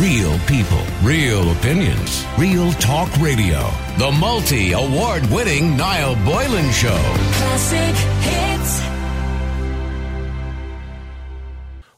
Real people, real opinions, real talk radio. The multi award winning Niall Boylan Show. Classic hits.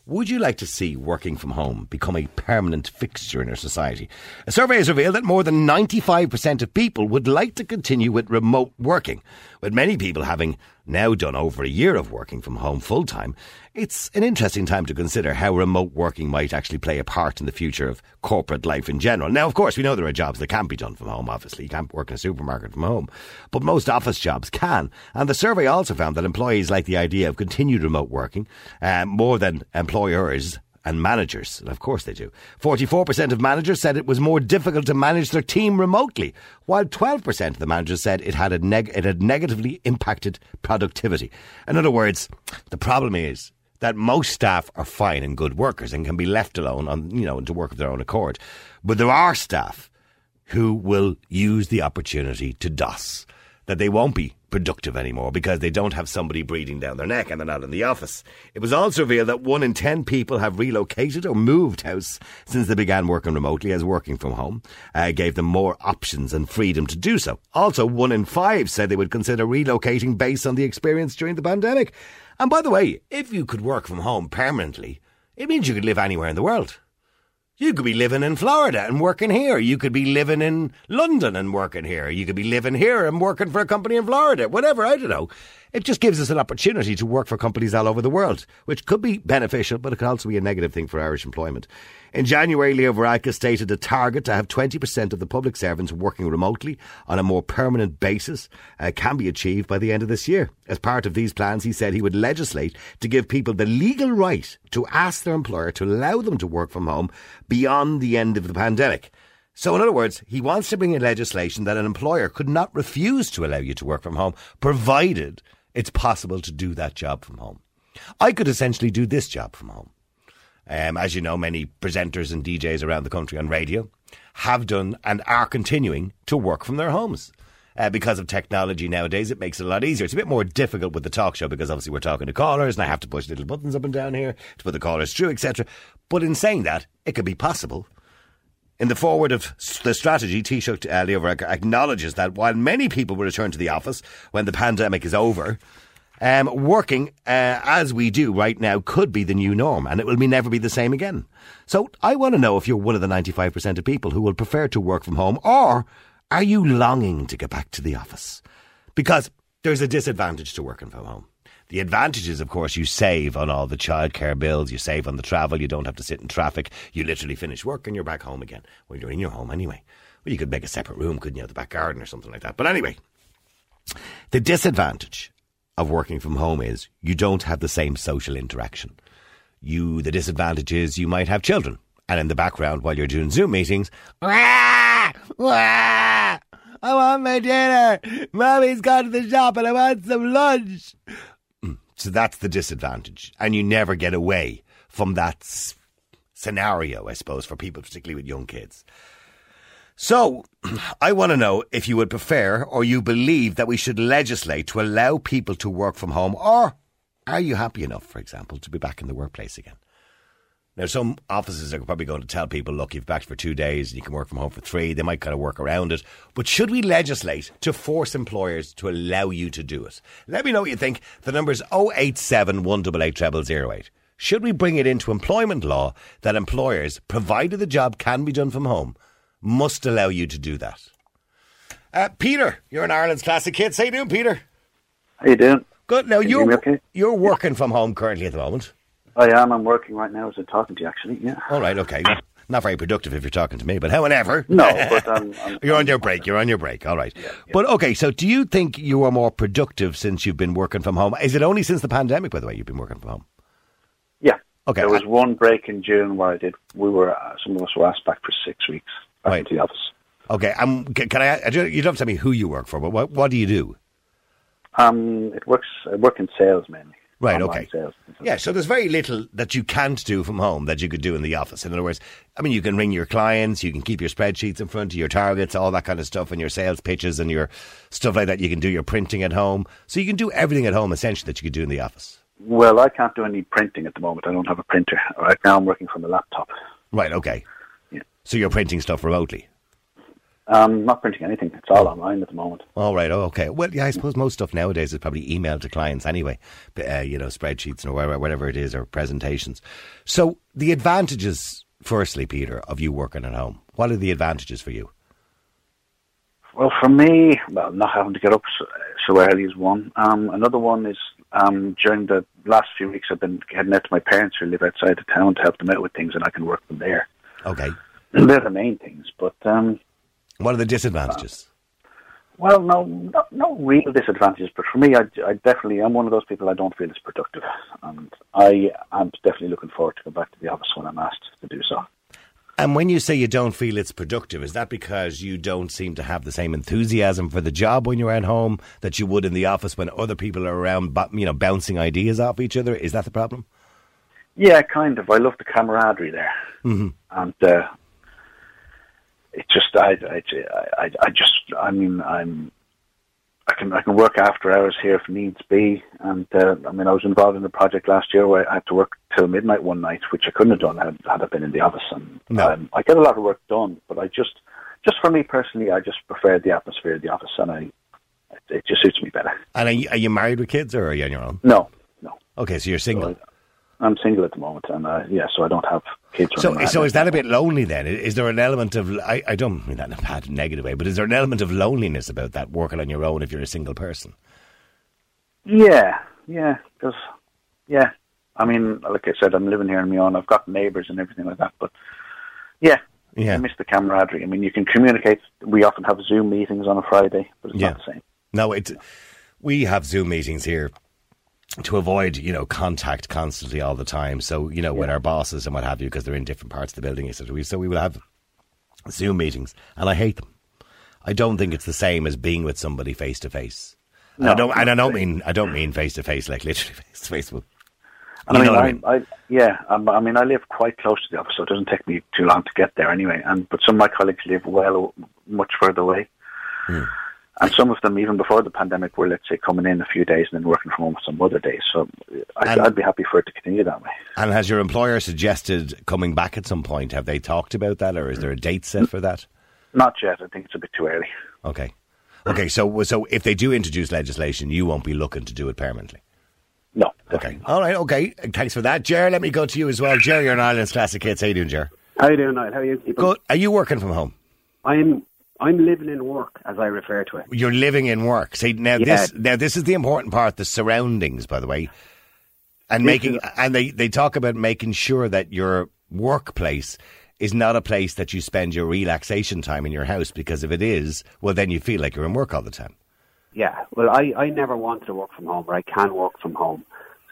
Would you like to see working from home become a permanent fixture in our society? A survey has revealed that more than 95% of people would like to continue with remote working. With many people having now done over a year of working from home full time, it's an interesting time to consider how remote working might actually play a part in the future of corporate life in general. Now, of course, we know there are jobs that can't be done from home, obviously. You can't work in a supermarket from home. But most office jobs can. And the survey also found that employees like the idea of continued remote working um, more than employers and managers. And of course they do. 44% of managers said it was more difficult to manage their team remotely, while 12% of the managers said it had, neg- it had negatively impacted productivity. In other words, the problem is that most staff are fine and good workers and can be left alone on, you know, to work of their own accord. But there are staff who will use the opportunity to DOS, that they won't be productive anymore because they don't have somebody breathing down their neck and they're not in the office. It was also revealed that one in ten people have relocated or moved house since they began working remotely as working from home uh, gave them more options and freedom to do so. Also, one in five said they would consider relocating based on the experience during the pandemic. And by the way, if you could work from home permanently, it means you could live anywhere in the world. You could be living in Florida and working here. You could be living in London and working here. You could be living here and working for a company in Florida. Whatever, I don't know. It just gives us an opportunity to work for companies all over the world, which could be beneficial, but it could also be a negative thing for Irish employment. In January, Leo Varadkar stated a target to have 20% of the public servants working remotely on a more permanent basis uh, can be achieved by the end of this year. As part of these plans, he said he would legislate to give people the legal right to ask their employer to allow them to work from home beyond the end of the pandemic. So, in other words, he wants to bring in legislation that an employer could not refuse to allow you to work from home, provided it's possible to do that job from home. I could essentially do this job from home. Um, as you know, many presenters and DJs around the country on radio have done and are continuing to work from their homes. Uh, because of technology nowadays, it makes it a lot easier. It's a bit more difficult with the talk show because obviously we're talking to callers and I have to push little buttons up and down here to put the callers through, etc. But in saying that, it could be possible. In the foreword of the strategy, Taoiseach uh, acknowledges that while many people will return to the office when the pandemic is over, um, working uh, as we do right now could be the new norm and it will be never be the same again. So I want to know if you're one of the 95% of people who will prefer to work from home or are you longing to get back to the office? Because there's a disadvantage to working from home. The advantage is, of course, you save on all the childcare bills, you save on the travel, you don't have to sit in traffic, you literally finish work and you're back home again. Well, you're in your home anyway. Well, you could make a separate room, couldn't you, the back garden or something like that. But anyway, the disadvantage of working from home is you don't have the same social interaction. You, the disadvantage is you might have children, and in the background while you're doing Zoom meetings, wah, wah, I want my dinner. Mommy's gone to the shop and I want some lunch. So that's the disadvantage, and you never get away from that scenario, I suppose, for people, particularly with young kids. So, I want to know if you would prefer or you believe that we should legislate to allow people to work from home, or are you happy enough, for example, to be back in the workplace again? Now, some offices are probably going to tell people, look, you've backed for two days and you can work from home for three. They might kind of work around it. But should we legislate to force employers to allow you to do it? Let me know what you think. The number is 087 188 0008. Should we bring it into employment law that employers, provided the job can be done from home, must allow you to do that? Uh, Peter, you're in Ireland's Classic Hits. How you doing, Peter? How you doing? Good. Now, you you're, okay? you're working from home currently at the moment. I am. I'm working right now as I'm talking to you, actually. Yeah. All right, okay. Not very productive if you're talking to me, but however. No, but um, I'm, You're on your break. You're on your break. All right. But okay, so do you think you are more productive since you've been working from home? Is it only since the pandemic, by the way, you've been working from home? yeah. Okay. There was one break in June where I did. We were uh, some of us were asked back for six weeks back Right. into the office. Okay. Um, can, can I? I You don't have to tell me who you work for, but what, what do you do? Um, it works. I work in sales mainly. Right, okay. Sales. Yeah, so there's very little that you can't do from home that you could do in the office. In other words, I mean, you can ring your clients, you can keep your spreadsheets in front of your targets, all that kind of stuff, and your sales pitches and your stuff like that. You can do your printing at home. So you can do everything at home essentially that you could do in the office. Well, I can't do any printing at the moment. I don't have a printer. Right now, I'm working from a laptop. Right, okay. Yeah. So you're printing stuff remotely. Um, not printing anything. It's all online at the moment. All right. Oh, okay. Well, yeah, I suppose most stuff nowadays is probably emailed to clients anyway. But, uh, you know, spreadsheets or whatever, whatever it is, or presentations. So the advantages, firstly, Peter, of you working at home. What are the advantages for you? Well, for me, well, not having to get up so, so early is one. Um, another one is um, during the last few weeks, I've been heading out to my parents who live outside the town to help them out with things, and I can work from there. Okay. They're the main things, but um, What are the disadvantages? well, no, no, no real disadvantages. But for me, I, I definitely am one of those people I don't feel is productive, and I am definitely looking forward to go back to the office when I'm asked to do so. And when you say you don't feel it's productive, is that because you don't seem to have the same enthusiasm for the job when you're at home that you would in the office when other people are around, you know, bouncing ideas off each other? Is that the problem? Yeah, kind of. I love the camaraderie there, Mhm. and uh, it just I, I, I, I just I mean I'm I can I can work after hours here if needs be, and uh, I mean I was involved in a project last year where I had to work till midnight one night, which I couldn't have done had, had I been in the office. And No. um, I get a lot of work done, but I just just for me personally, I just prefer the atmosphere of the office, and I it, it just suits me better. And are you, are you married with kids or are you on your own? No, no. Okay, so you're single. I'm single at the moment, and uh, yeah, so I don't have kids. So, so is that a bit lonely then? Is there an element of I, I don't mean that in a bad negative way, but is there an element of loneliness about that working on your own if you're a single person? Yeah, yeah, because yeah, I mean, like I said, I'm living here on my own. I've got neighbours and everything like that, but yeah, Yeah. I miss the camaraderie. I mean, you can communicate. We often have Zoom meetings on a Friday, but it's Yeah. not the same. No, it. We have Zoom meetings here to avoid, you know, contact constantly all the time. So, you know, with our bosses and what have you, because they're in different parts of the building, etc. We so we will have Zoom meetings, and I hate them. I don't think it's the same as being with somebody face to face. And I don't, and I don't mean I don't mean face to face like literally face to face. but And You I mean, I I, mean? I, yeah, um, I mean, I live quite close to the office, so it doesn't take me too long to get there anyway. And but some of my colleagues live well much further away, Hmm. And some of them even before the pandemic were, let's say, coming in a few days and then working from home some other days. So I, And- I'd be happy for it to continue that way. And has your employer suggested coming back at some point? Have they talked about that, or is there a date set for that? Not yet. I think it's a bit too early. Okay, okay. So, so if they do introduce legislation, you won't be looking to do it permanently. No. Okay. All right. Okay. Thanks for that, Jer. Let me go to you as well, Jer. You're an Ireland's classic hits. How you doing, Jer? How are you doing, Niall? How are you keeping? Good. Are you working from home? I'm I'm living in work, as I refer to it. You're living in work. See now Yeah. this now this is the important part. The surroundings, by the way, and This making is- and they they talk about making sure that your workplace is not a place that you spend your relaxation time in your house because if it is, well then you feel like you're in work all the time. Yeah. Well, I I never wanted to work from home, but I can work from home.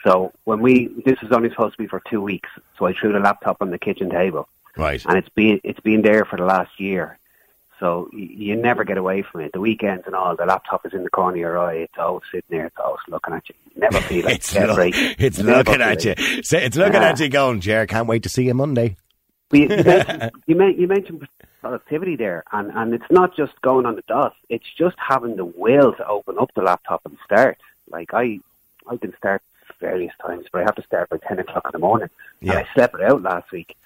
So when we this was only supposed to be for two weeks, so I threw the laptop on the kitchen table, Right. and it's been it's been there for the last year. So you never get away from it. The weekends and all, the laptop is in the corner of your eye. It's always sitting there. It's always looking at you. You never feel like it's you get a look- break. it's looking at you. So it's looking Ah. at you going, Jer, can't wait to see you Monday. You, you, mentioned, you, mentioned productivity there, and, and it's not just going on the dot. It's just having the will to open up the laptop and start. Like I, I can start various times, but I have to start by ten o'clock in the morning. Yeah. And I slept it out last week.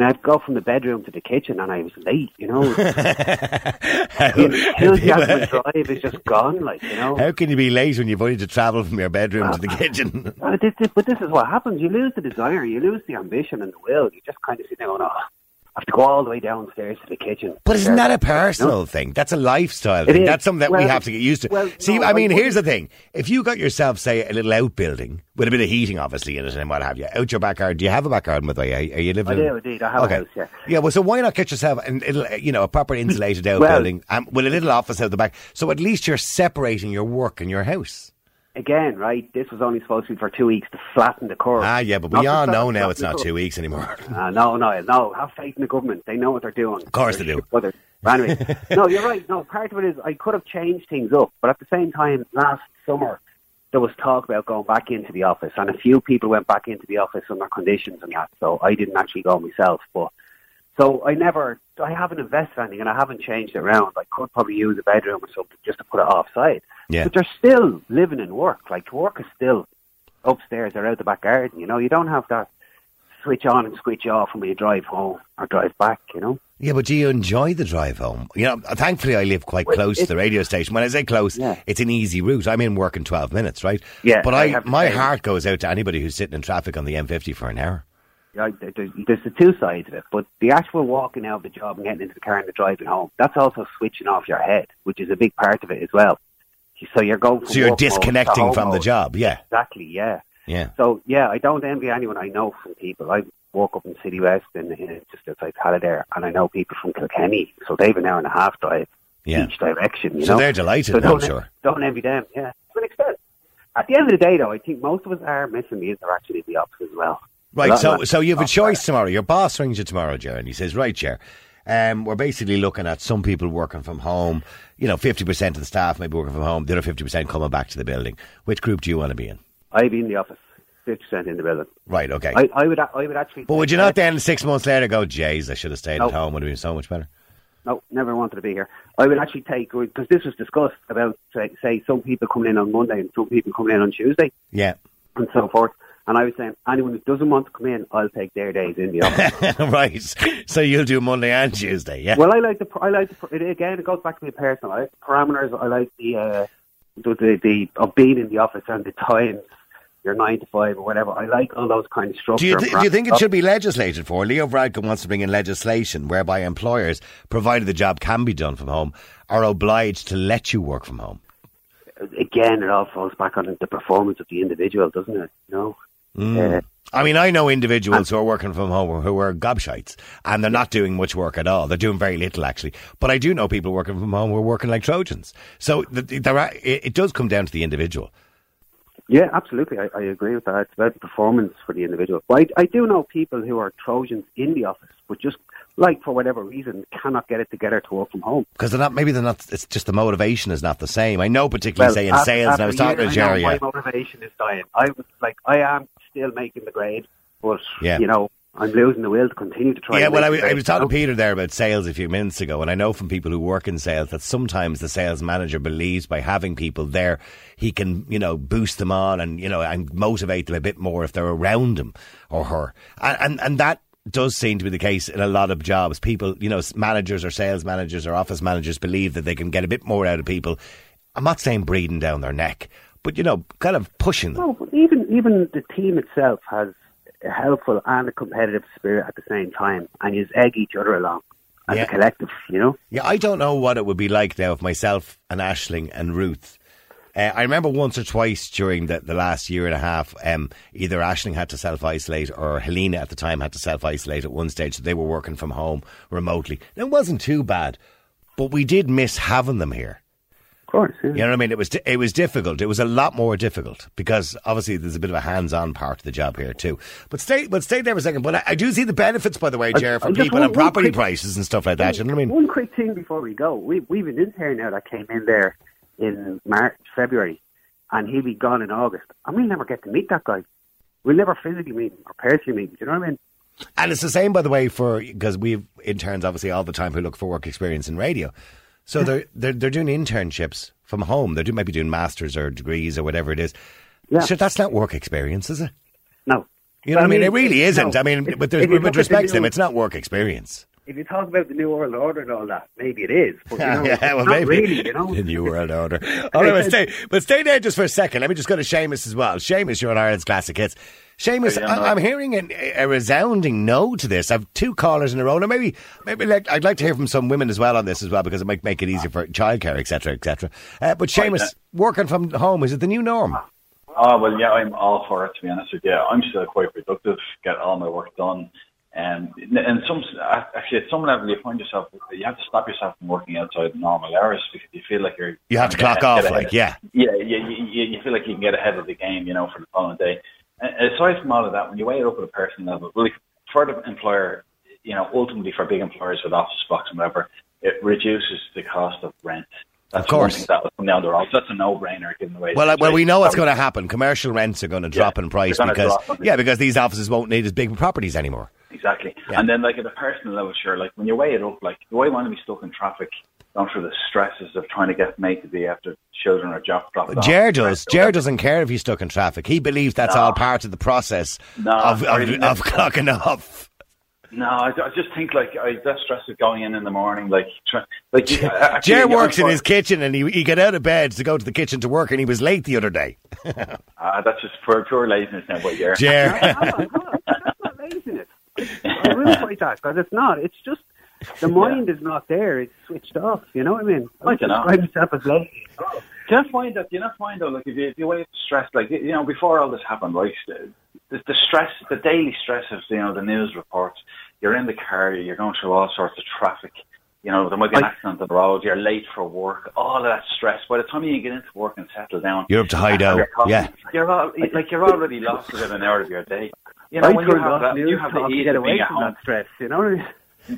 Mean, I'd go from the bedroom to the kitchen, and I was late. You know, the enthusiasm drive is just gone. Like you know. How can you be late when you've only to travel from your bedroom to the kitchen? Uh, this, this, but this is what happens. You lose the desire, you lose the ambition and the will. You just kind of sit there going, oh, have to go all the way downstairs to the kitchen. But isn't that a personal No. thing? That's a lifestyle It thing. is. That's something that we have to get used to. well, See, no, I I mean, here's the thing. If you got yourself, say, a little outbuilding with a bit of heating, obviously, in it and what have you, out your backyard, do you have a backyard, by the way? Are, you living I do, indeed. I have a house, yeah. Yeah, well, so why not get yourself, an, it'll, you know, a proper insulated Well- outbuilding um, with a little office out the back? So at least you're separating your work and your house. Again, right, this was only supposed to be for two weeks to flatten the curve. Ah, yeah, but Not we all know now it's not two weeks anymore. Uh, no, no, no. Have faith in the government. They know what they're doing. Of course they do. But anyway, no, you're right. No, part of it is I could have changed things up, but at the same time, last summer there was talk about going back into the office, and a few people went back into the office under conditions and that. So I didn't actually go myself, but so I never, I haven't invested anything, and I haven't changed it around. I could probably use a bedroom or something just to put it offside. Yeah. But they're still living and work. Like work is still upstairs or out the back garden. You know, you don't have that switch on and switch off when you drive home or drive back. You know. Yeah, but do you enjoy the drive home? You know, thankfully I live quite Well, close to the radio station. When I say close, Yeah. it's an easy route. I'm in work in 12 minutes, right? Yeah, But I I, my heart goes out to anybody who's sitting in traffic on the M50 for an hour. There- There's, there's the two sides of it, but the actual walking out of the job and getting into the car and the driving home, that's also switching off your head, which is a big part of it as well. So you're going. So you're work mode to disconnecting from the job. Yeah, Exactly, yeah. yeah. So yeah, I don't envy anyone I know from people. I walk up in City West and uh, just outside Hallidare, and I know people from Kilkenny, so they've an hour and a half drive Yeah. each direction. You So know? they're delighted, So I'm sure. Don't envy them. Yeah, to an extent. At the end of the day, though, I think most of us are missing the interaction in the office as well. Right, so that- so you have a choice tomorrow. Your boss rings you tomorrow, Ger, and he says, "Right, Ger, um, we're basically looking at some people working from home. You know, fifty percent of the staff maybe working from home. The other fifty percent coming back to the building. Which group do you want to be in? I'd be in the office, fifty percent in the building. Right, okay. I, I would, I would actually. but would you not then six months later go, "Jays, I should have stayed No. at home. Would have been so much better." No, never wanted to be here. I would actually take because this was discussed about say, say some people coming in on Monday and some people coming in on Tuesday Yeah, and so forth. And I was saying anyone who doesn't want to come in, I'll take their days in the office. right. So you'll do Monday and Tuesday. Yeah. well, I like the I like the, it, again. It goes back to my personal I like the parameters. I like the uh, the, the the of being in the office and the times. Your nine to five or whatever. I like all those kind of structure. Do you, th- do you think it should be legislated for? Leo Varadkar wants to bring in legislation whereby employers, provided the job can be done from home, are obliged to let you work from home. Again, it all falls back on the performance of the individual, doesn't it? You know. Mm. Uh, I mean, I know individuals who are working from home who are gobshites and they're not doing much work at all. They're doing very little, actually. But I do know people working from home who are working like Trojans. So th- th- there are, it, does come down to the individual. Yeah, absolutely. I, I agree with that. It's about performance for the individual. But I, I do know people who are Trojans in the office, but just like for whatever reason cannot get it together to work from home. Because they're not, maybe they're not, it's just the motivation is not the same. I know particularly, say, in after- sales, and I was talking to Jerry. My motivation is dying. I was like, I am still making the grade, but Yeah. you know, I'm losing the will to continue to try. Yeah, well, I, was- I was talking to? Peter there about sales a few minutes ago, and I know from people who work in sales that sometimes the sales manager believes by having people there, he can, you know, boost them on and, you know, and motivate them a bit more if they're around him or her. And, and, and that does seem to be the case in a lot of jobs. People, you know, managers or sales managers or office managers believe that they can get a bit more out of people. I'm not saying breathing down their neck, but, you know, kind of pushing them. No, even even the team itself has a helpful and a competitive spirit at the same time, and you egg each other along as Yeah. a collective. You know. Yeah, I don't know what it would be like now if myself and Ashling and Ruth. Uh, I remember once or twice during the, the last year and a half, um, either Ashling had to self isolate or Helena at the time had to self isolate at one stage. So they were working from home remotely. It wasn't too bad, but we did miss having them here. Course. Yeah. You know what I mean? It was it was difficult. It was a lot more difficult because obviously there's a bit of a hands-on part of the job here too. But stay, but stay there for a second. But I, I do see the benefits, by the way, Jer, for people want and property quick- prices and stuff like that. You know what I mean? One quick thing before we go. We we've an intern now that came in there in March, February, and he'll be gone in August. And we'll never get to meet that guy. We'll never physically meet him or personally meet him. Do you know what I mean? And it's the same, by the way, for because we've interns obviously all the time who look for work experience in radio. So they're they're they're doing internships from home. They're doing, maybe doing masters or degrees or whatever it is. Yeah. So that's not work experience, is it? No. You know what I mean? It really isn't. I mean, but there's, with respect to them, it's not work experience. If you talk about the New World Order and all that, maybe it is. But, you know, yeah, well, maybe really, you know. the new world order. All right, but stay, but stay there just for a second. Let me just go to Seamus as well. Seamus, you're on Ireland's classic hits. Seamus, Yeah. I, I'm hearing an, a resounding no to this. I've two callers in a row. Now, maybe, maybe like, I'd like to hear from some women as well on this as well because it might make it easier for childcare, etc., etc. Uh, but Seamus, working from home is it the new norm? Oh well, yeah, I'm all for it. To be honest with you, I'm still quite productive. Get all my work done, and and some uh, actually at some level you find yourself you have to stop yourself from working outside normal hours because you feel like you're You have to clock off, like yeah. yeah, yeah, you, you, you feel like you can get ahead of the game, you know, for the following day. Aside from all of that, when you weigh it up at a personal level, like, for the employer, you know, ultimately for big employers with office blocks and whatever, it reduces the cost of rent. That's Of course. that will come down the. So that's a no-brainer given the way. Well, well, we know what's going to happen. Commercial rents are going to drop Yeah, in price because yeah, because these offices won't need as big properties anymore. Exactly. Yeah. And then, like, at a personal level, sure, like, when you weigh it up, like, do I want to be stuck in traffic, going through the stresses of trying to get from A to B after children are dropped dropped off? Jer does. Jer doesn't care if he's stuck in traffic. He believes that's No. all part of the process No, of, or of, even of clocking off. No, I, I just think like I, that stress of going in in the morning, like try, like Jer works in his kitchen and he, he got out of bed to go to the kitchen to work and he was late the other day. Ah, that's just pure, pure laziness now, but yeah. Jer. Hold on. That's not laziness. I really fight that because it's not. It's just the mind is not there. It's switched off. You know what I mean? I don't know. describe myself as lazy. Do you not find that? Do you not find though, like if you if you wait stress, like you know, before all this happened, right? The, the stress, the daily stress of you know the news reports. You're in the car, you're going through all sorts of traffic. You know, there might be an I- accident on the road. You're late for work. All of that stress. By the time you get into work and settle down, You're up to high and dough, have your coffee, yeah. You're all like you're already lost within an hour of your day. You know, I when you have that, you have the to ease get of away being at from home. that stress. You know what I mean?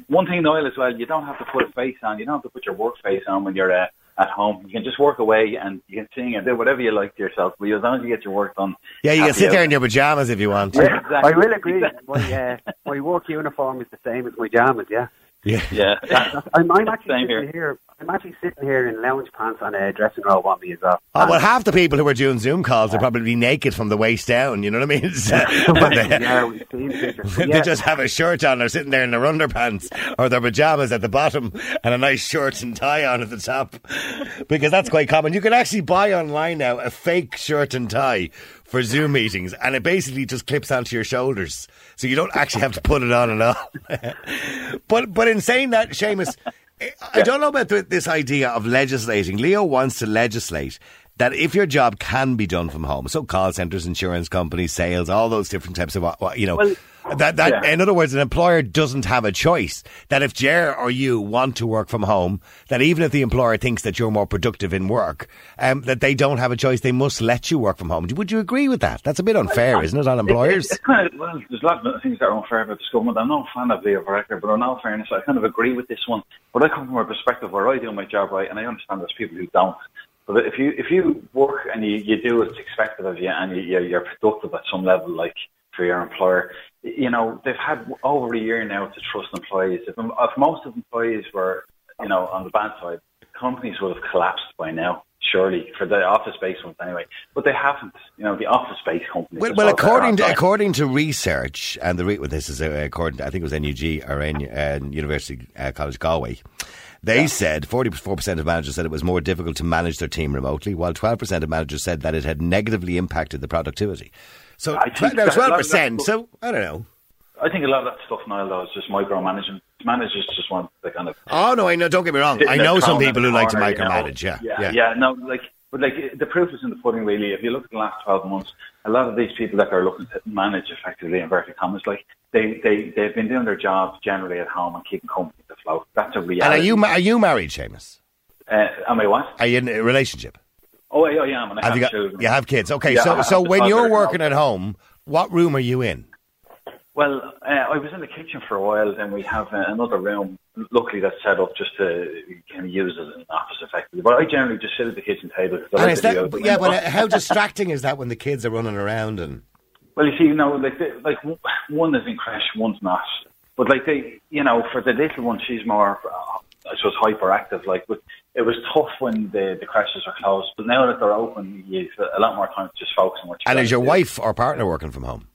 One thing, Noel, as well, you don't have to put a face on. You don't have to put your work face on when you're uh, at home. You can just work away and you can sing and do whatever you like to yourself. But as long as you get your work done, Yeah, you can sit out. there in your pajamas if you want. Yeah, exactly. I will agree. My uh, my work uniform is the same as my pajamas. Yeah. Yeah. Yeah. I'm, I'm actually Same sitting here. here. I'm actually sitting here in lounge pants and a dressing robe on me as well. Oh, well, half the people who are doing Zoom calls are probably naked from the waist down. You know what I mean? It's, uh, they, yeah, we've seen pictures. they Yeah. just have a shirt on. They're sitting there in their underpants or their pajamas at the bottom and a nice shirt and tie on at the top. Because that's quite common. You can actually buy online now a fake shirt and tie for Zoom meetings and it basically just clips onto your shoulders. So you don't actually have to put it on at all. but, but in saying that, Seamus, I don't know about this idea of legislating. Leo wants to legislate that if your job can be done from home, so call centres, insurance companies, sales, all those different types of, uh, you know, Well, that, that, yeah. in other words, an employer doesn't have a choice. That if Jer or you want to work from home, that even if the employer thinks that you're more productive in work, um, that they don't have a choice. They must let you work from home. Would you agree with that? That's a bit unfair, isn't it, on employers? It's kind of, well, there's a lot of things that are unfair about this government. I'm not a fan of the Varadkar, but in all fairness, I kind of agree with this one. But I come from a perspective where I do my job right, and I understand there's people who don't. But if you if you work and you, you do what's expected of you, and you, you're, productive at some level, like for your employer, you know they've had over a year now to trust employees. If, if most of employees were, you know, on the bad side, companies would have collapsed by now. Surely for the office-based ones, anyway. But they haven't. You know, the office-based companies. Well, well according to according to research, and the re- well, this is uh, according, to, I think it was NUIG or N, uh, University uh, College Galway. They said 44% of managers said it was more difficult to manage their team remotely, while 12% of managers said that it had negatively impacted the productivity. So I think tw- now that- that- 12%. that- So I don't know. I think a lot of that stuff now, though, is just micromanaging. Managers just want to kind of. Oh no, I know. Don't get me wrong. I know some people the who like to corner, you know. micromanage. Yeah, yeah, yeah. No, like, but like the proof is in the pudding. Really, if you look at the last twelve months, a lot of these people that are looking to manage effectively inverted commas, like they they they've been doing their jobs generally at home and keeping companies afloat. That's a reality. And are you are you married, Seamus? Uh, am I what? Are you in a relationship? Oh, am. And I Have have, you got? children. You have kids. Okay, Yeah, so so when you're working at home, what room are you in? Well, uh, I was in the kitchen for a while. Then we have uh, another room. Luckily, that's set up just to kind of use as an office effectively. But I generally just sit at the kitchen table. 'cause I And like is that, but yeah, window. but how distracting is that when the kids are running around and? Well, you see, you know, like the, like one is in crash, one's not. But like they, you know, for the little one, she's more, uh, I suppose, hyperactive. Like, but it was tough when the the crashes are closed. But now that they're open, you've a lot more time to just focus on what. you And is your do. wife or partner working from home?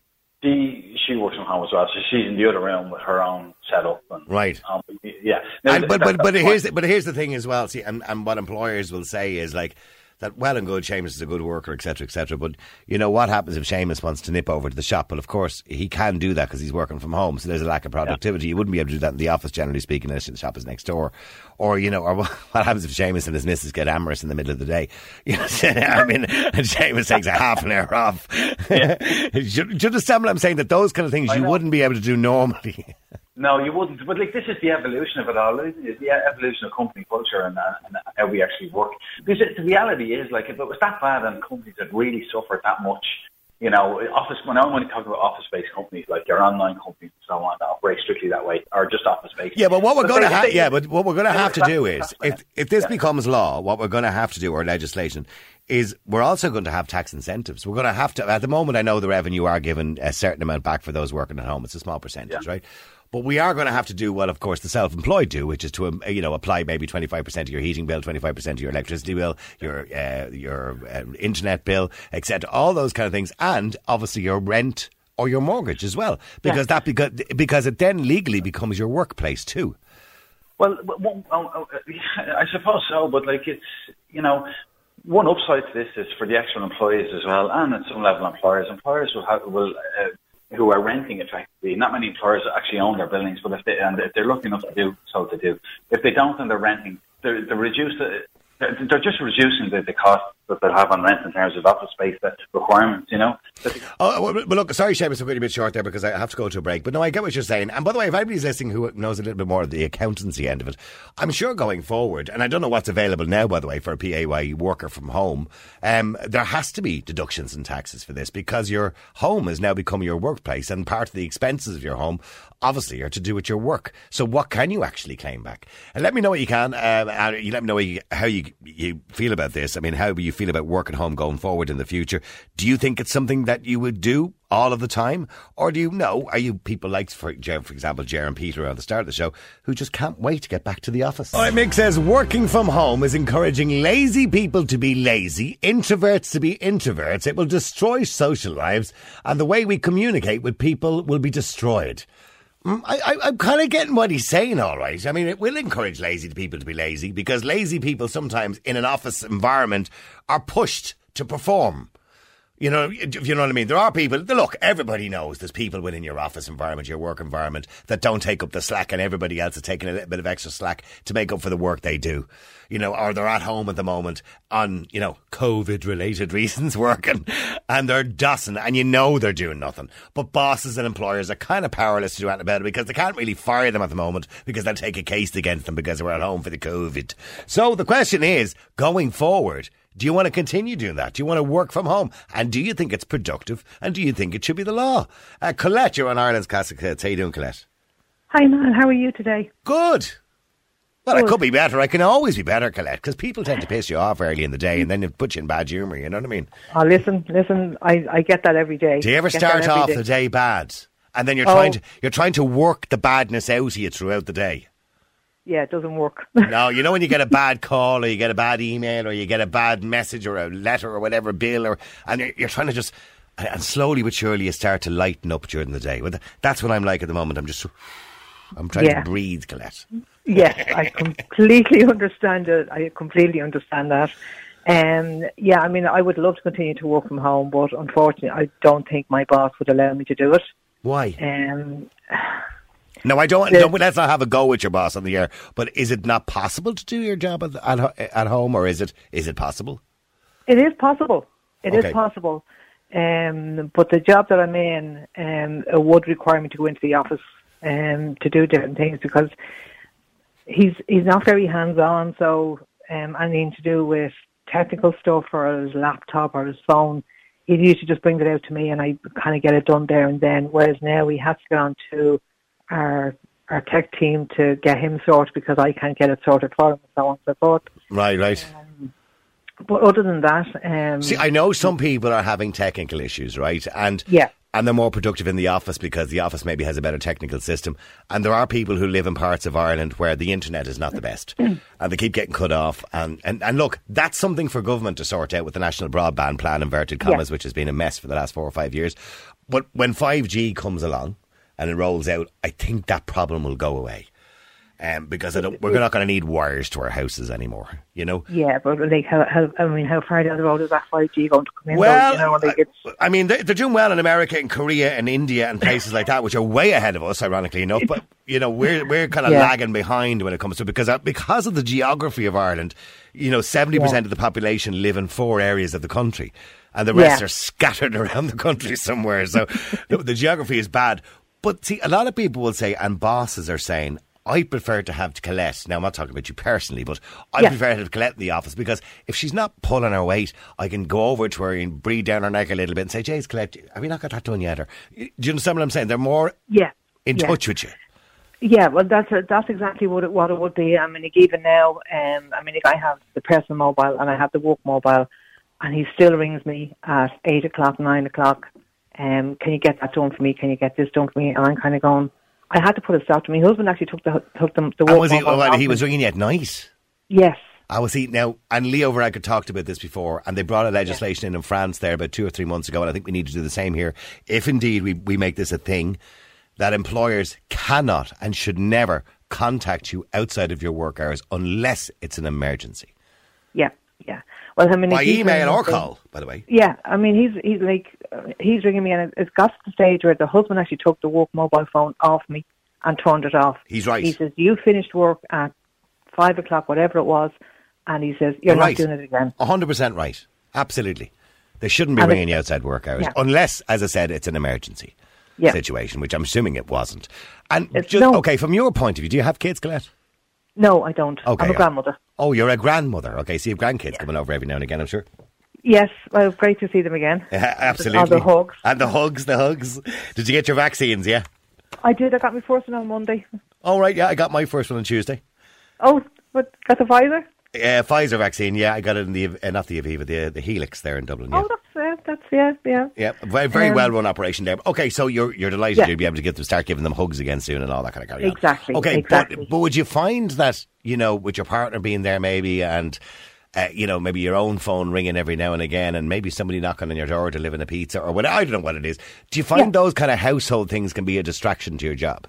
She she works from home as well, so she's in the other room with her own setup. And, Right. Um, yeah. And, but but but here's the, but here's the thing as well. See, and, and what employers will say is like that. Well and good, Seamus is a good worker, etc., etc. But you know what happens if Seamus wants to nip over to the shop? Well, of course he can do that because he's working from home. So there's a lack of productivity. You wouldn't be able to do that in the office, generally speaking, unless the shop is next door. Or you know, or what happens if Seamus and his missus get amorous in the middle of the day? You know, I mean, and Seamus takes a half an hour off. do, you, do you understand what I'm saying? That those kind of things I you know. wouldn't be able to do normally. No, you wouldn't. But like this is the evolution of it all. Isn't it? The evolution of company culture and, uh, and how we actually work. Because it, the reality is, like, if it was that bad and companies had really suffered that much, you know, office. When I'm only talking about office-based companies, like your online companies and so on, that operate strictly that way, or just office-based. Yeah, but what we're going to have, yeah, but what we're going to have to do is, if if this yeah. becomes law, what we're going to have to do, or legislation, is we're also going to have tax incentives. We're going to have to. At the moment, I know the revenue are given a certain amount back for those working at home. It's a small percentage, Yeah. right? But we are going to have to do what, of course, the self-employed do, which is to um, you know apply maybe twenty five percent of your heating bill, twenty five percent of your electricity bill, your uh, your uh, internet bill, etc. All those kind of things, and obviously your rent or your mortgage as well, because that because because it then legally becomes your workplace too. Well, oh, I suppose so, but like it's you know, one upside to this is for the actual employees as well, and at some level employers. Employers will have will. Uh, who are renting effectively. Not many employers actually own their buildings, but if they and if they're lucky enough to do so, to do. If they don't and they're renting, they're, they're reduced. They're, they're just reducing the, the cost that they'll have on rent in terms of office space, the requirements. You know. Oh, well, well, look, sorry, Seamus, I'm a bit short there because I have to go to a break. But no, I get what you're saying. And by the way, if anybody's listening who knows a little bit more of the accountancy end of it, I'm sure going forward, and I don't know what's available now, by the way, for a PAYE worker from home, um, there has to be deductions and taxes for this because your home has now become your workplace and part of the expenses of your home obviously are to do with your work. So what can you actually claim back? And let me know what you can. Um, and you let me know how you, you feel about this. I mean, how you feel about work at home going forward in the future. Do you think it's something that you would do all of the time? Or do you know, are you people like, for, for example, Jer and Peter at the start of the show, who just can't wait to get back to the office? All right, Mick says working from home is encouraging lazy people to be lazy, introverts to be introverts. It will destroy social lives, and the way we communicate with people will be destroyed. Mm, I, I'm kind of getting what he's saying, all right. I mean, it will encourage lazy people to be lazy because lazy people sometimes in an office environment are pushed to perform. You know, if you know what I mean. There are people. Look, everybody knows there's people within your office environment, your work environment, that don't take up the slack, and everybody else is taking a little bit of extra slack to make up for the work they do. You know, or they're at home at the moment on you know COVID related reasons working, and they're dossing, and you know they're doing nothing. But bosses and employers are kind of powerless to do anything about it because they can't really fire them at the moment because they'll take a case against them because they were at home for the COVID. So the question is, going forward. Do you want to continue doing that? Do you want to work from home? And do you think it's productive? And do you think it should be the law? Uh, Colette, you're on Ireland's Classic Hits. How you doing, Colette? Hi, man. How are you today? Good. Well, I could be better. I can always be better, Colette, because people tend to piss you off early in the day and then it puts you in bad humour, you know what I mean? Oh, listen, listen. I, I get that every day. Do you ever start off day. the day bad? And then you're Oh. trying to you're trying to work the badness out of you throughout the day. Yeah, it doesn't work. No, you know when you get a bad call or you get a bad email or you get a bad message or a letter or whatever bill or and you're, you're trying to just and slowly but surely you start to lighten up during the day. Well, that's what I'm like at the moment. I'm just I'm trying Yeah. to breathe, Colette. yes, I completely understand it. I completely understand that. Um, yeah, I mean, I would love to continue to work from home, but unfortunately, I don't think my boss would allow me to do it. Why? Um, No, I don't. No, let's not have a go with your boss on the air. But is it not possible to do your job at at, ho- at home, or is it is it possible? It is possible. It is Okay. possible. Um, but the job that I'm in um, it would require me to go into the office um, to do different things because he's he's not very hands on. So um, anything to do with technical stuff or his laptop or his phone, he usually just brings it out to me and I kind of get it done there and then. Whereas now we have to get on to our our tech team to get him sorted because I can't get it sorted for him and so on and so forth. Right, right. But other than that, um, See, I know some people are having technical issues, right? And Yeah. and they're more productive in the office because the office maybe has a better technical system. And there are people who live in parts of Ireland where the internet is not the best, and they keep getting cut off. And, and and look, that's something for government to sort out with the national broadband plan, inverted commas, which has been a mess for the last four or five years. But when five G comes along and it rolls out, I think that problem will go away. Um, because I don't, we're not going to need wires to our houses anymore, you know. Yeah, but like how, how I mean, how far down the road is that five G going to come in? Well, though, you know, like it's I, I mean, they- they're doing well in America and Korea and India and places like that, which are way ahead of us, ironically enough. But you know, we're we're kind of Yeah. lagging behind when it comes to because uh, because of the geography of Ireland. You know, seventy percent of the population live in four areas of the country, and the rest Yeah. are scattered around the country somewhere. So the, the geography is bad. But see, a lot of people will say, and bosses are saying. I prefer to have Colette. Now, I'm not talking about you personally, but I Yeah. prefer to have Colette in the office because if she's not pulling her weight, I can go over to her and breathe down her neck a little bit and say, Jays, Colette, have we not got that done yet? Or, do you understand what I'm saying? They're more yeah, in yeah. touch with you. Yeah, well, that's that's exactly what it, what it would be. I mean, even now, um, I mean, I have the personal mobile and I have the work mobile, and he still rings me at eight o'clock, nine o'clock. Um, can you get that done for me? Can you get this done for me? And I'm kind of going. I had to put a stop to. My husband actually took the took the, the And was he, off he was ringing you at night. Yes, I was he now, and Leo Varadkar talked about this before, and they brought a legislation in in France there about two or three months ago, and I think we need to do the same here. If indeed we, we make this a thing, that employers cannot and should never contact you outside of your work hours unless it's an emergency. Yeah, yeah. Well, I mean, By email or call, by the way. Yeah, I mean, he's he's like uh, he's ringing me, and it- it's got to the stage where the husband actually took the work mobile phone off me and turned it off. He's right. He says you finished work at five o'clock, whatever it was, and he says you're right. not doing it again. A hundred percent right. Absolutely. They shouldn't be And ringing you outside work hours Yeah. unless, as I said, it's an emergency Yeah. situation, which I'm assuming it wasn't. And just no. okay, from your point of view, do you have kids, Colette? No, I don't. Okay, I'm a yeah. Uh, grandmother. Oh, you're a grandmother. Okay, so you have grandkids coming over every now and again, I'm sure. Yes, well, great to see them again. Yeah, absolutely. All the hugs. And the hugs, the hugs. Did you get your vaccines? Yeah. I did. I got my first one on Monday. All right. Yeah, I got my first one on Tuesday. Oh, what? Got the Pfizer? Uh, Pfizer vaccine. Yeah, I got it in the uh, not the Aviva, the the Helix there in Dublin. Yeah. Oh, that's uh, that's yeah, yeah. Yeah, very, very Um, well run operation there. Okay, so you're you're delighted Yeah. you'll be able to get them start giving them hugs again soon and all that kind of carry on. Exactly, Okay, exactly. But, but would you find that you know with your partner being there maybe and uh, you know maybe your own phone ringing every now and again and maybe somebody knocking on your door delivering a pizza or whatever. I don't know what it is. Do you find Yeah. those kind of household things can be a distraction to your job?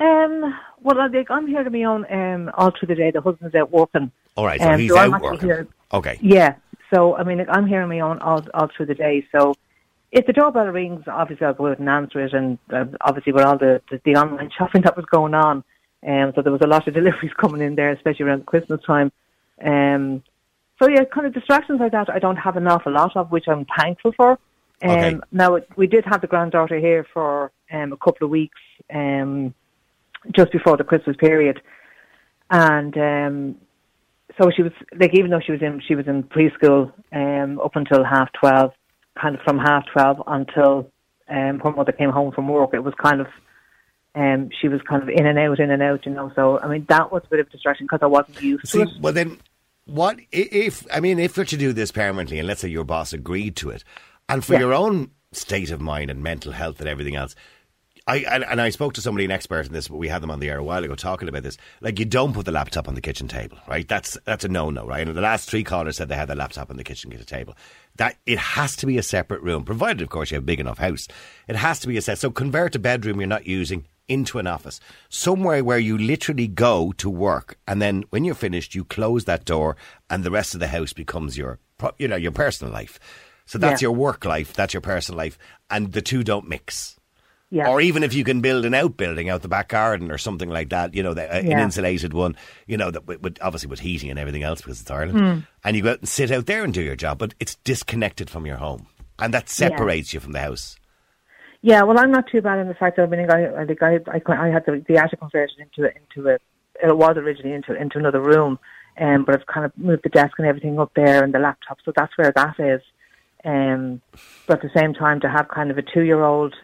Um, well, I think I'm here to my own um, all through the day. The husband's out working. All right, so Um, he's so I'm out working. here- Okay. Yeah. So I mean, I'm here on my own all all through the day. So if the doorbell rings, obviously I'll go out and answer it. And uh, obviously with all the, the the online shopping that was going on, um, so there was a lot of deliveries coming in there, especially around Christmas time. Um, so yeah, kind of distractions like that. I don't have an awful lot of, which I'm thankful for. Um, Okay. Now it- we did have the granddaughter here for um, a couple of weeks, um, just before the Christmas period, and um, so she was like even though she was in she was in preschool um up until half twelve, kind of from half twelve until um her mother came home from work. It was kind of um she was kind of in and out, in and out, you know. So I mean that was a bit of a distraction because I wasn't used See, to it. well then, what if I mean if you're to do this permanently, and let's say your boss agreed to it, and for Yeah. your own state of mind and mental health and everything else. I and, and I spoke to somebody an expert in this, but we had them on the air a while ago talking about this. Like you don't put the laptop on the kitchen table, right? That's that's a no no, right? And the last three callers said they had their laptop on the kitchen table. That it has to be a separate room, provided of course you have a big enough house. It has to be a set. So convert a bedroom you're not using into an office, somewhere where you literally go to work, and then when you're finished, you close that door, and the rest of the house becomes your, you know, your personal life. So that's Yeah. your work life, that's your personal life, and the two don't mix. Yeah. Or even if you can build an outbuilding out the back garden or something like that, you know, the, uh, an insulated one, you know, that with, obviously with heating and everything else because it's Ireland, Hmm. and you go out and sit out there and do your job, but it's disconnected from your home, and that separates you from the house. Yeah, well, I'm not too bad in the fact that I mean, I, I think I, I, I had the, the attic converted into a, into a, it was originally into into another room, um, but I've kind of moved the desk and everything up there and the laptop, so that's where that is. Um, but at the same time, to have kind of a two year old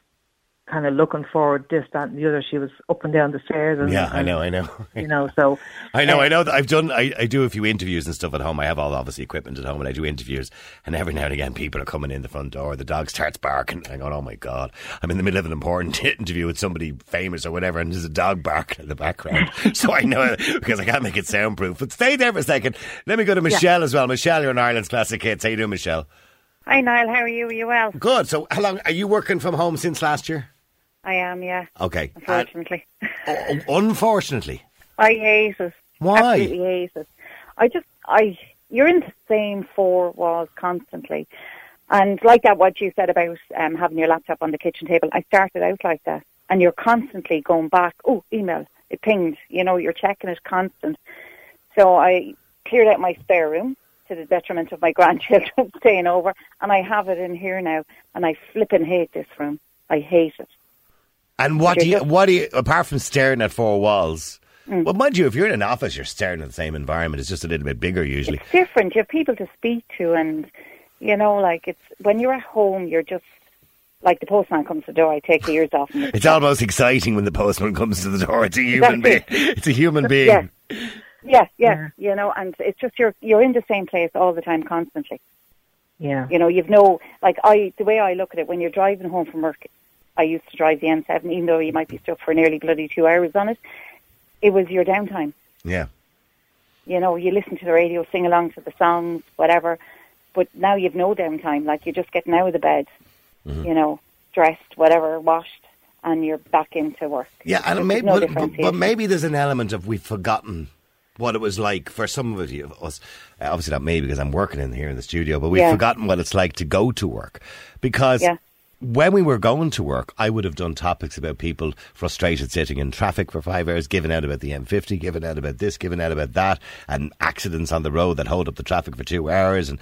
kind of looking forward this, that, and the other, she was up and down the stairs. And, Yeah, I know, I know. You know, so I know, uh, I know. That I've done. I, I do a few interviews and stuff at home. I have all obviously equipment at home, and I do interviews. And every now and again, people are coming in the front door. The dog starts barking. I go, "Oh my god!" I'm in the middle of an important interview with somebody famous or whatever, and there's a dog barking in the background. so I know because I can't make it soundproof. But stay there for a second. Let me go to Michelle as well. Michelle, you're in Ireland's classic hits. How you doing, Michelle? Hi, Niall. How are you? Are you well? Good. So, how long are you working from home since last year? I am, yeah. Okay. Unfortunately. And- oh, unfortunately. I hate it. Why? Absolutely hate it. I just, I, you're in the same four walls constantly. And like that, what you said about um, having your laptop on the kitchen table, I started out like that. And you're constantly going back, oh, email, it pinged, you know, you're checking it constant. So I cleared out my spare room to the detriment of my grandchildren staying over, and I have it in here now, and I flipping hate this room. I hate it. And what You're do you, just- what do you, apart from staring at four walls? Mm. Well, mind you, if you're in an office, you're staring at the same environment. It's just a little bit bigger usually. It's different. You have people to speak to, and you know, like it's when you're at home, you're just like the postman comes to the door. I take the ears off him. It's almost exciting when the postman comes to the door. It's a human being. That's It's a human being. Yeah. Yeah, yeah, you know, and it's just you're you're in the same place all the time, constantly. yeah, You know, you've no like I the way I look at it when you're driving home from work. I used to drive the N7, even though you might be stuck for nearly bloody two hours on it. It was your downtime. Yeah. You know, you listen to the radio, sing along to the songs, whatever. But now you've no downtime. Like you're just getting out of the bed, Mm-hmm. you know, dressed, whatever, washed, and you're back into work. Yeah, and maybe, no but, but, but maybe there's an element of we've forgotten what it was like for some of you of us. uh, Obviously not me because I'm working in here in the studio, but we've Yeah. forgotten what it's like to go to work because. Yeah. When we were going to work, I would have done topics about people frustrated sitting in traffic for five hours, giving out about the M50, giving out about this, giving out about that, and accidents on the road that hold up the traffic for two hours. And,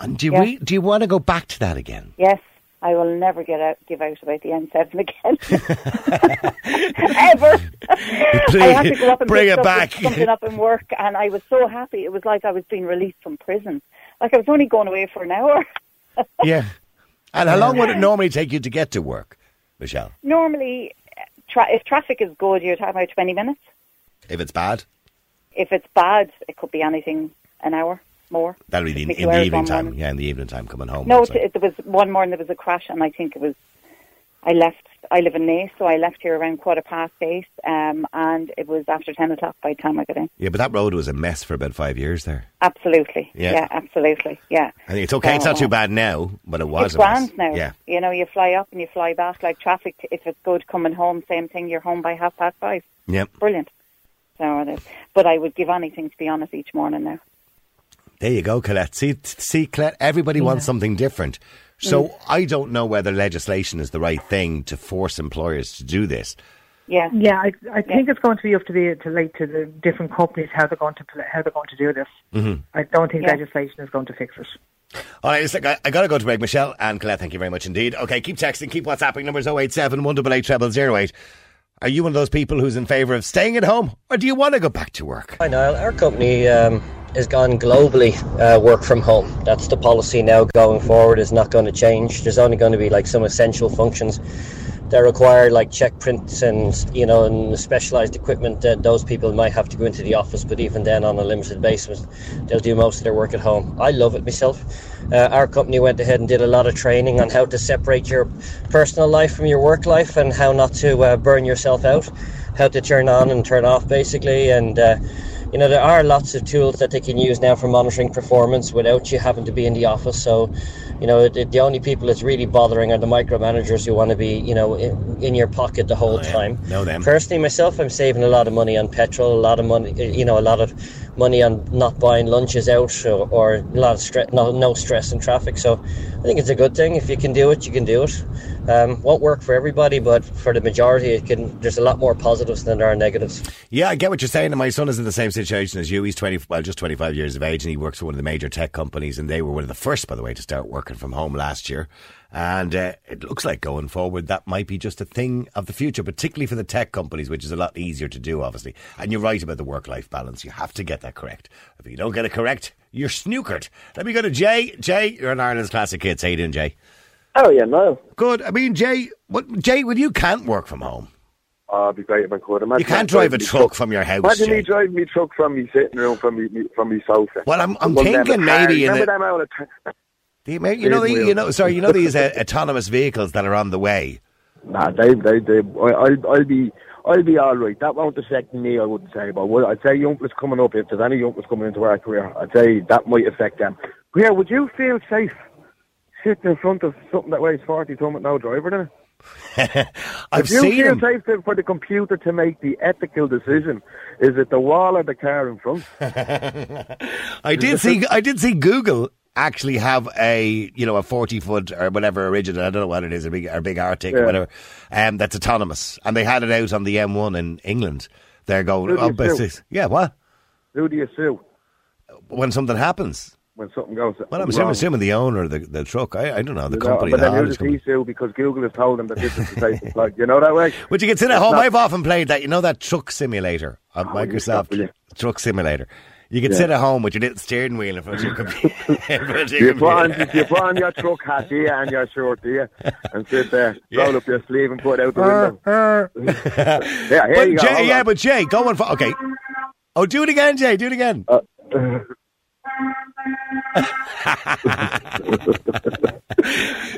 and do you Yeah. re- do you want to go back to that again? Yes, I will never get out, give out about the N7 again. Ever. I had to go up and Bring it back. something up in work, and I was so happy. It was like I was being released from prison. Like I was only going away for an hour. yeah. And how long would it normally take you to get to work, Michelle? Normally, tra- if traffic is good, you're talking about 20 minutes. If it's bad? If it's bad, it could be anything an hour more. That'll be in, in the evening time. morning. Yeah, in the evening time coming home. No, so. t- there was one morning there was a crash, and I think it was. I left. I live in Naas, so I left here around quarter past eight, um, and it was after ten o'clock by the time I got in. yeah, but that road was a mess for about five years there. Absolutely. Yeah. Yeah, absolutely. Yeah. I think it's okay. It's not too bad now, but it was It's grand now. Yeah. You know, you fly up and you fly back. Like traffic, if it's good coming home, same thing. You're home by half past five. Yep. Brilliant. So it is. But I would give anything to be honest each morning now. There you go, Colette. See, t- see, Colette, everybody wants something different. So Mm. I don't know whether legislation is the right thing to force employers to do this. Yeah. Yeah, I, I think it's going to be up to the to like to the different companies how they're going to how they're going to do this. Mm-hmm. I don't think Yeah. legislation is going to fix it. All right, listen, I, I got to go to break. Michelle and Colette, thank you very much indeed. Okay, keep texting, keep WhatsApping. Numbers 087 188 0008. Are you one of those people who's in favour of staying at home, or do you want to go back to work? Hi Niall, our company um, has gone globally uh, work from home. That's the policy now going forward. Is not going to change. There's only going to be like some essential functions that require like check prints and you know and specialized equipment that those people might have to go into the office. But even then, on a limited basis, they'll do most of their work at home. I love it myself. Uh, our company went ahead and did a lot of training on how to separate your personal life from your work life and how not to uh, burn yourself out, how to turn on and turn off basically, and. You know, there are lots of tools that they can use now for monitoring performance without you having to be in the office. So, you know, the, the only people it's really bothering are the micromanagers who want to be, you know, in, in your pocket the whole Oh, yeah. time. Know them. Personally, myself, I'm saving a lot of money on petrol, a lot of money, you know, a lot of money on not buying lunches out or, or a lot of stress, no, no stress in traffic. So I think it's a good thing. If you can do it, you can do it. Um, won't work for everybody, but for the majority, it can. There's a lot more positives than there are negatives. Yeah, I get what you're saying. And my son is in the same situation as you. He's 20, well, just 25 years of age, and he works for one of the major tech companies. And they were one of the first, by the way, to start working from home last year. And uh, it looks like going forward, that might be just a thing of the future, particularly for the tech companies, which is a lot easier to do, obviously. And you're right about the work life balance. You have to get that correct. If you don't get it correct, you're snookered. Let me go to Jay. Jay, you're an Ireland's Classic Hits. How you doing, Jay? Oh yeah, no. Good. I mean, Jay, what, Jay, when you can't work from home, Oh, it'd be great if I could. Imagine you can't drive a me truck from your house. Imagine Jay. me driving me truck from me sitting room from me, from me sofa. Well, I'm, I'm One of them thinking maybe in Remember a, them out of t- Do you, you know, the, you know, sorry, you know these uh, autonomous vehicles that are on the way. Nah, they, they, they. I, I'll, I'll be, I'll be all right. That won't affect me. I wouldn't say, but what, I'd say youngsters coming up. If there's any youngsters coming into our career, I'd say that might affect them. Yeah, would you feel safe sitting in front of something that weighs forty ton with no driver in it? I've if you seen feel safe to, for the computer to make the ethical decision, is it the wall or the car in front? I did see. I did see Google actually have a you know a forty foot or whatever original. I don't know what it is, a big or big Arctic or whatever. Um, that's autonomous, and they had it out on the M1 in England. They're going. Oh, but yeah, what? Who do you sue When something happens. when something goes Well, I'm assuming, assuming the owner of the, the truck. I, I don't know the You know, company. but the then who does he sue because Google has told him that this is the? You know that way? But you can sit home. not- I've often played that. You know that truck simulator Oh, you stop, will Microsoft? Truck Simulator. You can Yeah. sit at home with your little steering wheel in front of your computer. in front of your You put, on, you put on your truck hat here and your shirt here and sit there, Yeah. roll up your sleeve and put it out the window. yeah, here But you go. Jay, yeah, on. but Jay, going for okay. Oh, do it again, Jay. Do it again. Uh,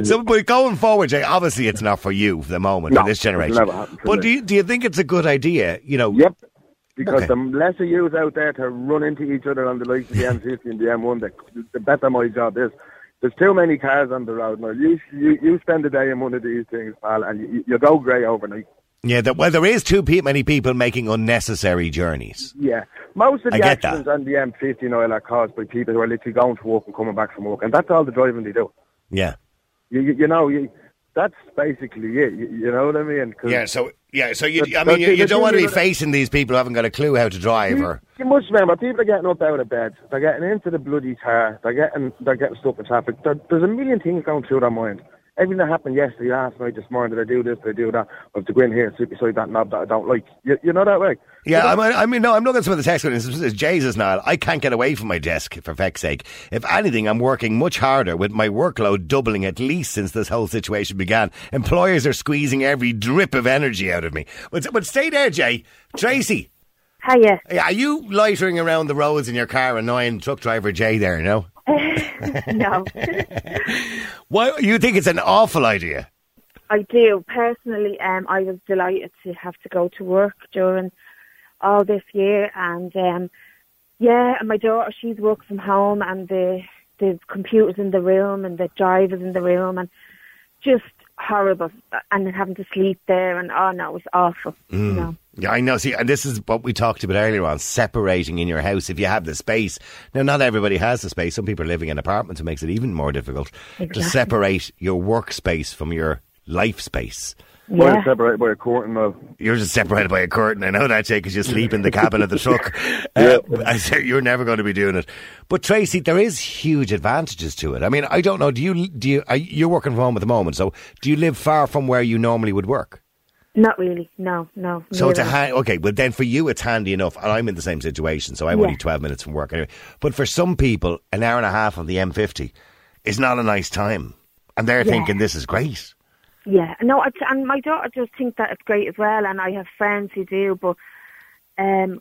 So, but going forward, Jay, obviously it's not for you for the moment No, in this generation. But do you, do you think it's a good idea? You know, Yep. Because Okay. the less of yous out there to run into each other on the likes of the M50 and the M1, the, the better my job is. There's too many cars on the road now. You, you, you spend a day in one of these things, pal, and you, you go grey overnight. Yeah, that, well, there is too pe- many people making unnecessary journeys. Yeah. Most of the get that. accidents on the M50 now are caused by people who are literally going to work and coming back from work, and that's all the driving they do. Yeah. You, you, you know, you, that's basically it. You, you know what I mean? 'Cause Yeah, so yeah, so you, The- I mean, the- you, you the don't want to be facing these people who haven't got a clue how to drive, or You must remember, people are getting up out of bed. They're getting into the bloody car. They're getting, they're getting stuck in traffic. There, there's a million things going through their mind. Everything that happened yesterday, last night, this morning, did I do this, did I do that? I have to go in here and sit beside that knob that I don't like. You, you know that way? yeah. I mean, I mean, no, I'm looking at some of the text. and It says, Jesus, Niall, I can't get away from my desk for feck's sake. If anything, I'm working much harder with my workload doubling at least since this whole situation began. Employers are squeezing every drip of energy out of me. But, but stay there, Jay. Tracy, Hiya. are you loitering around the roads in your car, annoying truck driver Jay? There, no. No, Why you think it's an awful idea? I do. Personally, um, I was delighted to have to go to work during all this year, and um, yeah, and my daughter, she's worked from home, and the the computers in the room, and the drivers in the room, and just horrible, and then having to sleep there, and oh no, it was awful. You know. Yeah, I know. See, and this is what we talked about earlier on separating in your house if you have the space. Now, not everybody has the space. Some people are living in apartments, it makes it even more difficult to separate your workspace from your life space. We're Yeah. separated by a curtain now. You're just separated by a curtain. I know that, Jay, because you sleep in the cabin of the truck. Uh, I say you're never going to be doing it. But Tracy, there is huge advantages to it. I mean, I don't know. Do you? Do you? Are, you're working from home at the moment, so do you live far from where you normally would work? Not really. No, no. So it's a ha- okay. Well, then for you, it's handy enough. And I'm in the same situation, so I'm Yeah. only 12 minutes from work anyway. But for some people, an hour and a half on the M50 is not a nice time, and they're Yeah. thinking this is great. Yeah, no, I, and my daughter does think that it's great as well, and I have friends who do, but um,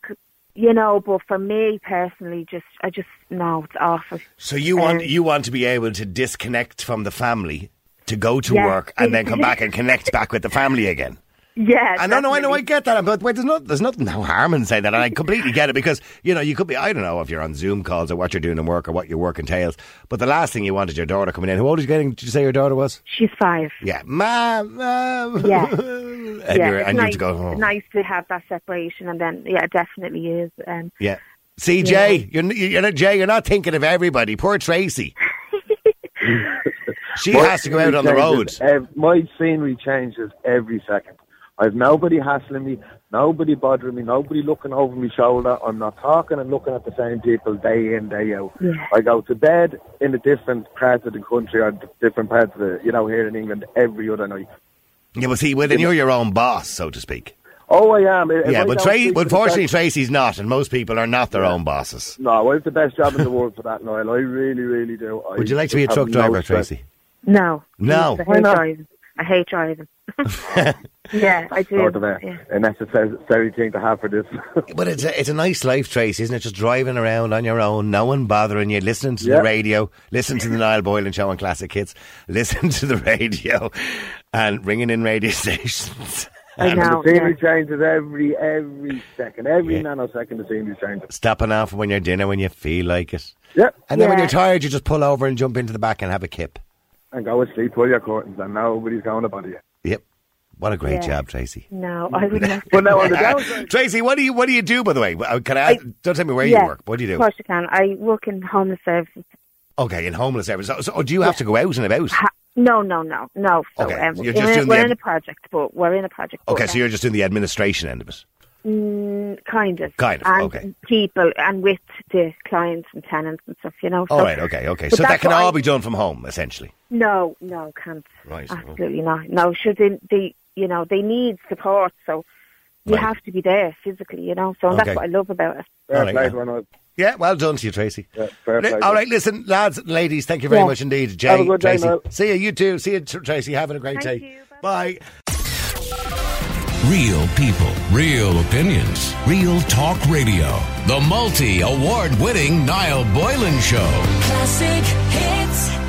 you know, but for me personally, just I just no, it's awful. So you want Um, you want to be able to disconnect from the family to go to Yeah. work and then come back and connect back with the family again. Yeah, I know, no, I know, I get that, but wait, there's not, there's nothing no harm in saying that, and I completely get it because you know you could be, I don't know if you're on Zoom calls or what you're doing in work or what your work entails, but the last thing you want is your daughter coming in. How old is you getting? Did you say your daughter was? She's five. Yeah, mom, mom. Yeah. and yeah, you're, it's and you have nice, to go home. nice to have that separation, and then yeah, it definitely is. Um, Yeah. See, Jay, you're, you're not Jay. You're not thinking of everybody. Poor Tracy. she My has to go out on the road. ev- my scenery changes every second. I've nobody hassling me, nobody bothering me, nobody looking over my shoulder. I'm not talking and looking at the same people day in, day out. Yeah. I go to bed in a different parts of the country or different parts of the, you know, here in England every other night. Yeah, but see, well, then you're your own boss, so to speak. Oh, I am. If yeah, I but don't Tra- but to the unfortunately, best- Tracy's not, and most people are not their own bosses. No, I have the best job in the world for that, Niall. I really, really do. I Would you like to be a truck driver, stress. Tracy? no, No. I Why hate not? driving. I hate driving. yeah, I do. Sort of a, yeah. a necessary thing to have for this. But it's a, it's a nice life, Tracy, isn't it? Just driving around on your own, no one bothering you, listening to Yeah. the radio, listening to the Niall Boylan Show on Classic Hits, listening to the radio, and ringing in radio stations. I and know. the scenery yeah. changes every every second, every Yeah. nanosecond. The scenery changes. Stopping off when you're dinner when you feel like it. Yep, And then when you're tired, you just pull over and jump into the back and have a kip. and go to sleep, pull your curtains, and nobody's going to bother you. What a great Yeah. job, Tracy. No, I would not. well, now on the downside, Tracy, what do you what do you do by the way? Uh, Can I, ask, don't tell me where yeah, you work. What do you do? Of course you can. I work in homeless services. Okay, in homeless services. So, so do you have to go out and about? Ha- no, no, no, no. So Okay, um, you're we're, just in, doing we're the- in a project, but we're in a project. Okay, so you're just doing the administration end of it. Mm, kind of. Kind of, and okay. people and with the clients and tenants and stuff, you know. All so, right, okay, okay. So that can all I- be done from home, essentially. No, no, can't. Right. Absolutely not. No, should they, they, you know, they need support, so you Right. have to be there physically, you know. So Okay. that's what I love about it. fair All right, play yeah. Yeah, well done to you, Tracy. Yeah, fair Li- play. All right, listen, lads and ladies, thank you very Yeah. much indeed. Jay, Have a good day, Tracy. Niall. See you, you too. See you, Tracy. Having a great Thank day. you. Bye. Real people, real opinions, real talk radio. The multi award winning Niall Boylan Show. Classic hits.